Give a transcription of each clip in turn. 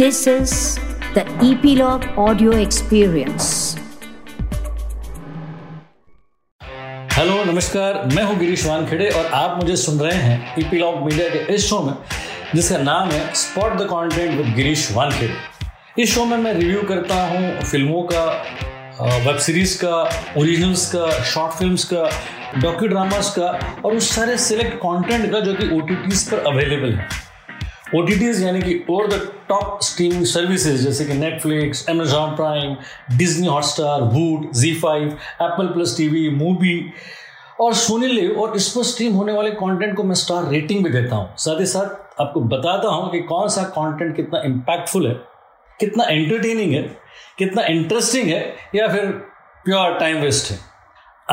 This is the Epilogue Audio Experience. Hello नमस्कार। मैं हूँ गिरीश वानखेड़े और आप मुझे सुन रहे हैं ईपीलॉग मीडिया के इस शो में, जिसका नाम है spot the content with Girish Wankhede. इस शो में मैं रिव्यू करता हूँ फ़िल्मों का वेब सीरीज़ का ओरिजिनल्स का शॉर्ट फिल्म्स का डॉक्यू ड्रामास का और उस सारे सिलेक्ट कंटेंट का जो कि ओ पर अवेलेबल है। ओ यानी कि over the top streaming services जैसे कि Netflix Amazon Prime Disney Hotstar Voot Zee five Apple plus TV movie और सोनी लिव और इस पर स्ट्रीम होने वाले कंटेंट को मैं स्टार रेटिंग भी देता हूँ। साथ ही साथ आपको बताता हूँ कि कौन सा कंटेंट कितना इम्पैक्टफुल है, कितना एंटरटेनिंग है, कितना इंटरेस्टिंग है या फिर प्योर टाइम वेस्ट है।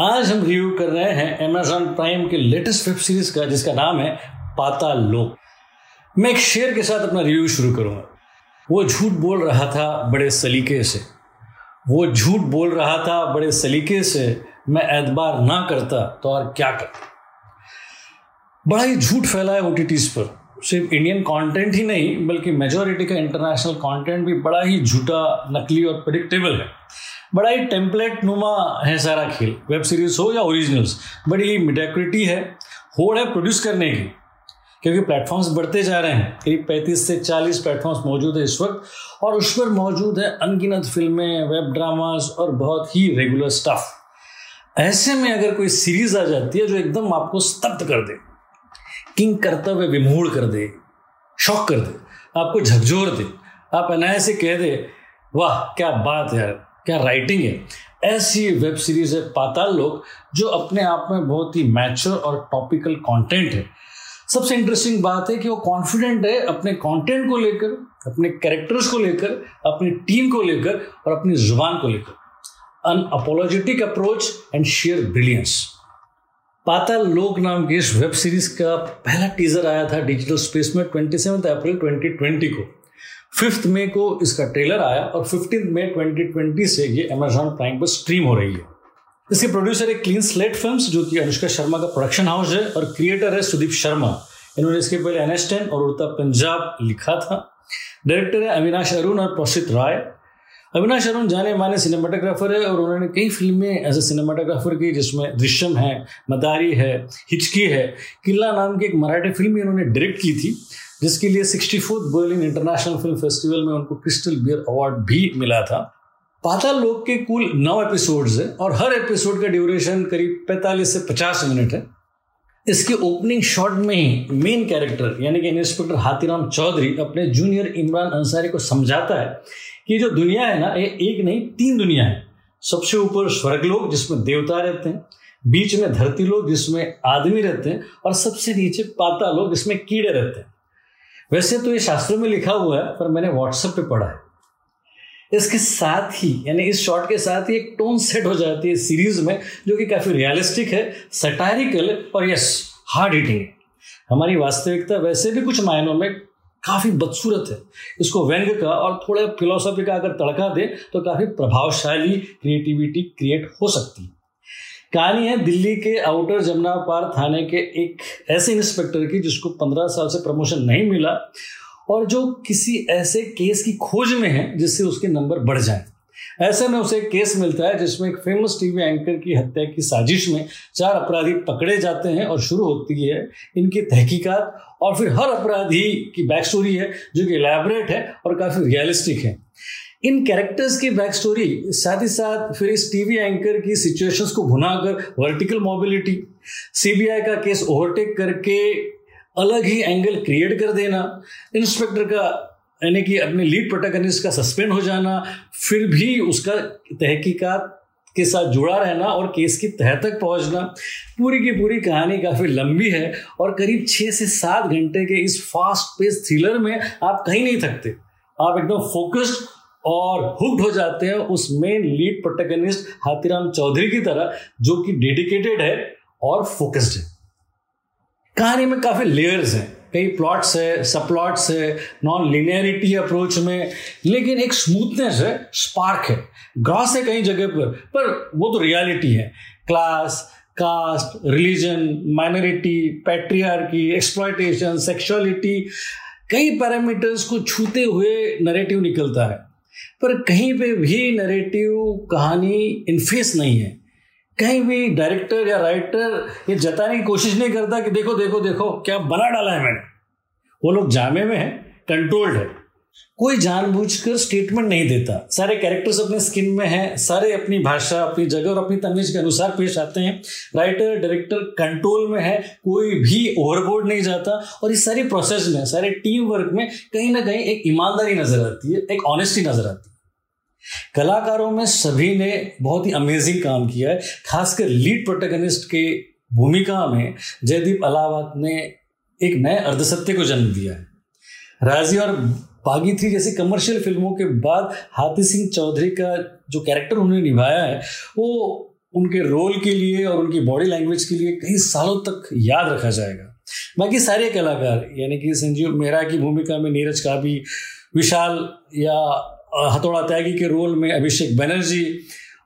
आज हम रिव्यू कर रहे हैं अमेजॉन प्राइम के लेटेस्ट वेब सीरीज़ का, जिसका नाम है पाता लोक मैं एक शेर के साथ अपना रिव्यू शुरू करूँगा। वो झूठ बोल रहा था बड़े सलीके से। वो झूठ बोल रहा था बड़े सलीके से। मैं एतबार ना करता तो और क्या करता? बड़ा ही झूठ फैला है ओ पर। सिर्फ़ इंडियन कंटेंट ही नहीं, बल्कि मेजोरिटी का इंटरनेशनल कंटेंट भी बड़ा ही झूठा, नकली और प्रिडिक्टेबल है। बड़ा ही टेम्पलेट नुमा है सारा खेल। वेब सीरीज़ हो या ओरिजिनल्स बड़ी ही मिडेक्रिटी है। होड़ है प्रोड्यूस करने की। क्योंकि प्लेटफॉर्म्स बढ़ते जा रहे हैं। करीब पैंतीस से चालीस प्लेटफॉर्म्स मौजूद है इस वक्त, और उस पर मौजूद है अनगिनत फ़िल्में वेब ड्रामास और बहुत ही रेगुलर स्टफ़ ऐसे में अगर कोई सीरीज़ आ जाती है जो एकदम आपको स्तब्ध कर दे, किंग कर्तव्य विमूढ़ कर दे, शॉक कर दे, आपको झकझोर दे, आप अनाया से कह दे, वाह, क्या बात है क्या राइटिंग है। ऐसी वेब सीरीज़ है पाताल लोग जो अपने आप में बहुत ही मैच्योर और टॉपिकल कंटेंट है। सबसे इंटरेस्टिंग बात है कि वो कॉन्फिडेंट है अपने कंटेंट को लेकर, अपने कैरेक्टर्स को लेकर, अपनी टीम को लेकर और अपनी ज़ुबान को लेकर। Unapologetic approach and sheer brilliance Paatal Lok नाम की इस वेब सीरीज़ का पहला टीजर आया था डिजिटल स्पेस में ट्वेंटी अप्रैल 2020 को। फिफ्थ मे को इसका ट्रेलर आया और फिफ्टीन मे 2020 से ये अमेजॉन प्राइम पर स्ट्रीम हो रही है। इसके प्रोड्यूसर है क्लीन स्लेट फिल्म्स जो कि अनुष्का शर्मा का प्रोडक्शन हाउस है, और क्रिएटर है सुदीप शर्मा। इन्होंने इसके पहले एन और उड़ता पंजाब लिखा था। डायरेक्टर है अविनाश अरुण और प्रसिद्ध राय अविनाश अरुण जाने माने सिनेमाटोग्राफर है, और उन्होंने कई फ़िल्में ए सिनेमाटोग्राफर की, जिसमें दृश्यम है, मदारी है, हिचकी है। किला नाम की एक मराठी फ़िल्म भी इन्होंने डायरेक्ट की थी, जिसके लिए sixty fourth Berlin international film festival में उनको क्रिस्टल बियर अवार्ड भी मिला था। पाताल लोक के कुल नौ एपिसोड्स है और हर एपिसोड का ड्यूरेशन करीब 45 से 50 मिनट है। इसके ओपनिंग शॉट में ही मेन कैरेक्टर यानी कि इंस्पेक्टर हाथीराम चौधरी अपने जूनियर इमरान अंसारी को समझाता है कि जो दुनिया है ना, ये एक नहीं, तीन दुनिया है। सबसे ऊपर स्वर्गलोक जिसमें देवता रहते हैं, बीच में धरती लोग जिसमें आदमी रहते हैं, और सबसे नीचे पाता लोग जिसमें कीड़े रहते हैं। वैसे तो ये शास्त्रों में लिखा हुआ है, पर मैंने व्हाट्सएप पे पढ़ा है। इसके साथ ही, यानी इस शॉट के साथ ही एक टोन सेट हो जाती है सीरीज़ में, जो कि काफ़ी रियलिस्टिक है सटारिकल और यस हार्ड हिटिंग हमारी वास्तविकता वैसे भी कुछ मायनों में काफ़ी बदसूरत है। इसको व्यंग का और थोड़ा फिलोसॉफी का अगर तड़का दे तो काफ़ी प्रभावशाली क्रिएटिविटी क्रिएट हो सकती है। कहानी है दिल्ली के आउटर जमुना पार थाने के एक ऐसे इंस्पेक्टर की, जिसको पंद्रह साल से प्रमोशन नहीं मिला। और जो किसी ऐसे केस की खोज में है जिससे उसके नंबर बढ़ जाए। ऐसे में उसे केस मिलता है जिसमें एक फ़ेमस टीवी एंकर की हत्या की साजिश में चार अपराधी पकड़े जाते हैं और शुरू होती है इनकी तहकीकात और फिर हर अपराधी की बैक स्टोरी है, जो कि एलैबोरेट है और काफ़ी रियलिस्टिक है। इन कैरेक्टर्स की बैक स्टोरी साथ ही साथ फिर इस टीवी एंकर की सिचुएशंस को भुनाकर वर्टिकल मोबिलिटी सीबीआई का केस ओवरटेक करके अलग ही एंगल क्रिएट कर देना। इंस्पेक्टर का, यानी कि अपने लीड प्रोटेगनिस्ट का सस्पेंड हो जाना, फिर भी उसका तहकीकात के साथ जुड़ा रहना और केस की तह तक पहुँचना। पूरी की पूरी कहानी काफ़ी लंबी है और करीब छः से सात घंटे के इस फास्ट पेस थ्रिलर में आप कहीं नहीं थकते। आप एकदम फोकस्ड और हुक्ड हो जाते हैं उस main lead protagonist Hathiram Chaudhary की तरह, जो कि डेडिकेटेड है और फोकस्ड है। कहानी में काफ़ी लेयर्स हैं। कई प्लॉट्स है सब प्लॉट्स है नॉन लिनियरिटी अप्रोच में, लेकिन एक स्मूथनेस है स्पार्क है। ग्रॉस है कई जगह पर पर वो तो रियलिटी है। Class caste religion minority patriarchy exploitation sexuality कई पैरामीटर्स को छूते हुए नरेटिव निकलता है। पर कहीं पे भी नरेटिव कहानी इनफेस नहीं है। कहीं भी डायरेक्टर या राइटर ये जताने की कोशिश नहीं करता कि देखो देखो देखो, क्या बना डाला है मैंने। वो लोग जामे में है कंट्रोल्ड है। कोई जानबूझकर स्टेटमेंट नहीं देता। सारे कैरेक्टर्स अपने स्किन में हैं, सारे अपनी भाषा, अपनी जगह और अपनी तमीज के अनुसार पेश आते हैं। राइटर डायरेक्टर कंट्रोल में है, कोई भी ओवरबोर्ड नहीं जाता और इस सारी प्रोसेस में, सारे टीम वर्क में कहीं ना कहीं एक ईमानदारी नज़र आती है, एक ऑनेस्टी नज़र आती है। कलाकारों में सभी ने बहुत ही अमेजिंग काम किया है, खासकर लीड प्रोटेगनिस्ट के भूमिका में जयदीप अलावत ने एक नए अर्धसत्य को जन्म दिया है। राज़ी और बागी थ्री जैसी कमर्शियल फ़िल्मों के बाद हाथी सिंह चौधरी का जो कैरेक्टर उन्होंने निभाया है, वो उनके रोल के लिए और उनकी बॉडी लैंग्वेज के लिए कई सालों तक याद रखा जाएगा। बाकी सारे कलाकार, यानी कि संजीव मेहरा की भूमिका में नीरज काबी विशाल या हथौड़ा त्यागी के रोल में अभिषेक बनर्जी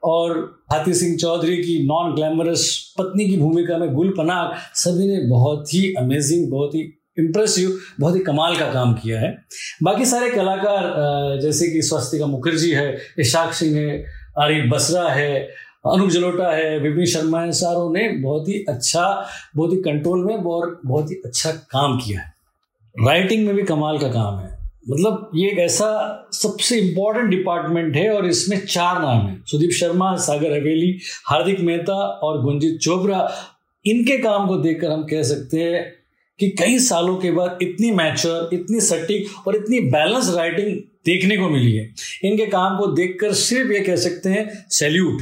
और हाथी सिंह चौधरी की नॉन ग्लैमरस पत्नी की भूमिका में गुल पनाग सभी ने बहुत ही अमेजिंग बहुत ही इम्प्रेसिव बहुत ही कमाल का काम किया है। बाकी सारे कलाकार जैसे कि स्वस्तिका मुखर्जी है, इशाक सिंह है, आरिफ बसरा है, अनुप जलोटा है, विपिन शर्मा है, सारों ने बहुत ही अच्छा बहुत ही कंट्रोल में और बहुत ही अच्छा काम किया है। राइटिंग में भी कमाल का काम है। मतलब ये एक ऐसा सबसे इंपॉर्टेंट डिपार्टमेंट है और इसमें चार नाम है। सुदीप शर्मा, सागर हवेली, हार्दिक मेहता और गुंजित चोपड़ा। इनके काम को देखकर हम कह सकते हैं कि कई सालों के बाद इतनी मैच्योर इतनी सटीक और इतनी बैलेंस राइटिंग देखने को मिली है। इनके काम को देखकर सिर्फ़ ये कह सकते हैं सैल्यूट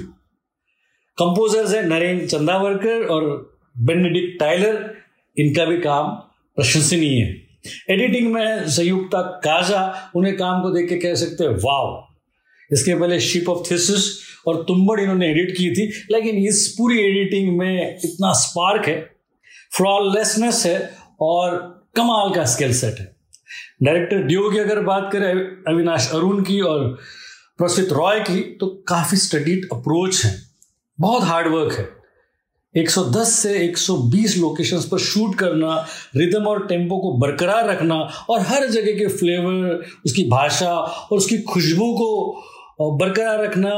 कंपोजर्स हैं नरेंद्र चंदावरकर और बेनेडिक्ट टाइलर इनका भी काम प्रशंसनीय है। एडिटिंग में संयुक्ता काजा उन्हें काम को देख के कह सकते हैं वाव इसके पहले शिप ऑफ़ थिसिस और तुम्बड़ इन्होंने एडिट की थी, लेकिन इस पूरी एडिटिंग में इतना स्पार्क है फ्लॉलेसनेस है और कमाल का स्किल सेट है. डायरेक्टर डियो की अगर बात करें अविनाश अरुण की और प्रसिद्ध रॉय की तो काफ़ी स्टडीड अप्रोच है, बहुत हार्डवर्क है। 110 से 120 लोकेशंस पर शूट करना रिदम और टेंपो को बरकरार रखना और हर जगह के फ्लेवर उसकी भाषा और उसकी खुशबू को बरकरार रखना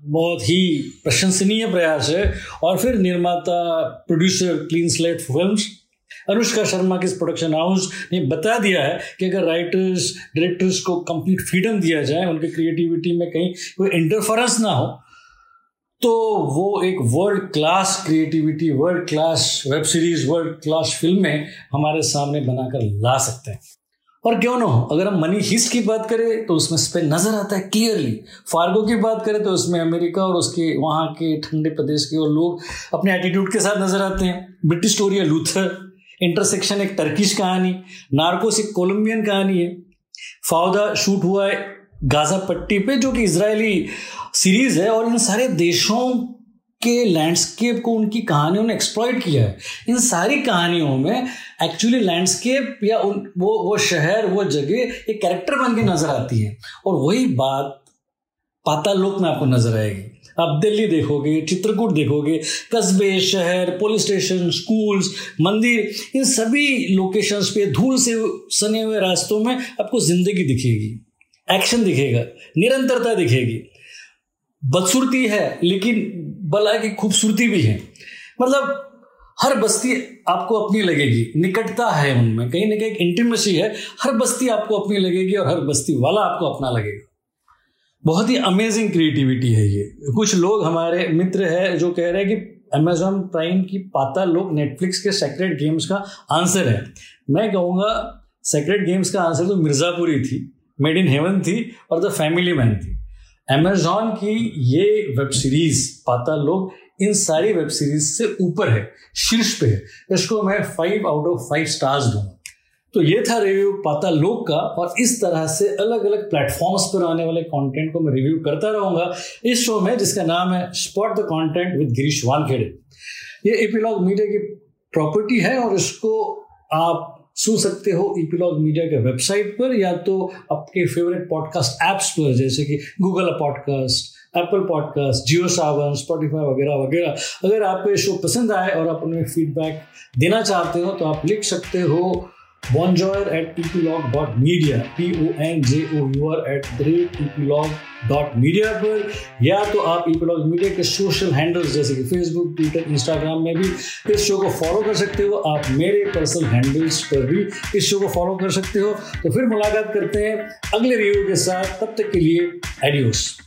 बहुत ही प्रशंसनीय प्रयास है। और फिर निर्माता producer Clean Slate Films Anushka Sharma के इस प्रोडक्शन हाउस ने बता दिया है कि अगर राइटर्स डायरेक्टर्स को कंप्लीट फ्रीडम दिया जाए, उनके क्रिएटिविटी में कहीं कोई इंटरफरेंस ना हो तो वो एक world class creativity world class web series world class फ़िल्में हमारे सामने बनाकर ला सकते हैं। और क्यों ना हो? अगर हम मनी हिस्ट की बात करें तो उसमें स्पेन नज़र आता है क्लियरली फार्गो की बात करें तो उसमें अमेरिका और उसके वहाँ के ठंडे प्रदेश के और लोग अपने एटीट्यूड के साथ नज़र आते हैं। ब्रिटिश स्टोरी है लूथर इंटरसेक्शन एक टर्किश कहानी। नार्कोस एक कोलंबियन कहानी है। फाउदा शूट हुआ है गाजा पट्टी पे, जो कि इसराइली सीरीज़ है, और इन सारे देशों के लैंडस्केप को, उनकी कहानियों ने एक्सप्लॉइट किया है। इन सारी कहानियों में एक्चुअली लैंडस्केप या उन, वो वो शहर, वो जगह एक कैरेक्टर बन के नज़र आती है। और वही बात पाताल लोक में आपको नज़र आएगी। आप दिल्ली देखोगे, चित्रकूट देखोगे, कस्बे, शहर पुलिस स्टेशन स्कूल्स मंदिर, इन सभी लोकेशंस पे धूल से सने हुए रास्तों में आपको ज़िंदगी दिखेगी। एक्शन दिखेगा, निरंतरता दिखेगी। बदसूरती है, लेकिन बला की खूबसूरती भी है। मतलब हर बस्ती आपको अपनी लगेगी। निकटता है उनमें, कहीं ना कहीं इंटीमेसी है। हर बस्ती आपको अपनी लगेगी और हर बस्ती वाला आपको अपना लगेगा। बहुत ही अमेजिंग क्रिएटिविटी है ये। कुछ लोग हमारे मित्र है जो कह रहे हैं कि अमेजोन प्राइम की पाता लोग नेटफ्लिक्स के सेक्रेट गेम्स का आंसर है। मैं कहूँगा सेक्रेट गेम्स का आंसर तो मिर्ज़ापुरी थी। मेड इन हेवन थी और द फैमिली मैन थी। अमेजॉन की ये वेब सीरीज़, पाता लोग, इन सारी वेब सीरीज़ से ऊपर है, शीर्ष पे है। इसको मैं five out of five stars दूँगा। तो ये था रिव्यू पाता लोग का और इस तरह से अलग अलग प्लेटफॉर्म्स पर आने वाले कंटेंट को मैं रिव्यू करता रहूँगा। इस शो में, जिसका नाम है spot the content with Girish Wankhede ये एपीलॉग मीडिया की प्रॉपर्टी है और इसको आप सुन सकते हो ईपीलॉग मीडिया के वेबसाइट पर या तो आपके फेवरेट पॉडकास्ट ऐप्स पर, जैसे कि Google podcast Apple podcast Jio Saavn Spotify वगैरह वगैरह। अगर आपको ये शो पसंद आए और आप उन्हें फीडबैक देना चाहते हो तो आप लिख सकते हो bonjour at eplog.media p o n j o u r at media पर, या तो आप ईपीलॉग मीडिया के सोशल हैंडल्स जैसे कि फेसबुक ट्विटर इंस्टाग्राम में भी इस शो को फॉलो कर सकते हो। आप मेरे पर्सनल हैंडल्स पर भी इस शो को फॉलो कर सकते हो। तो फिर मुलाकात करते हैं अगले रिव्यू के साथ। तब तक के लिए एडियोस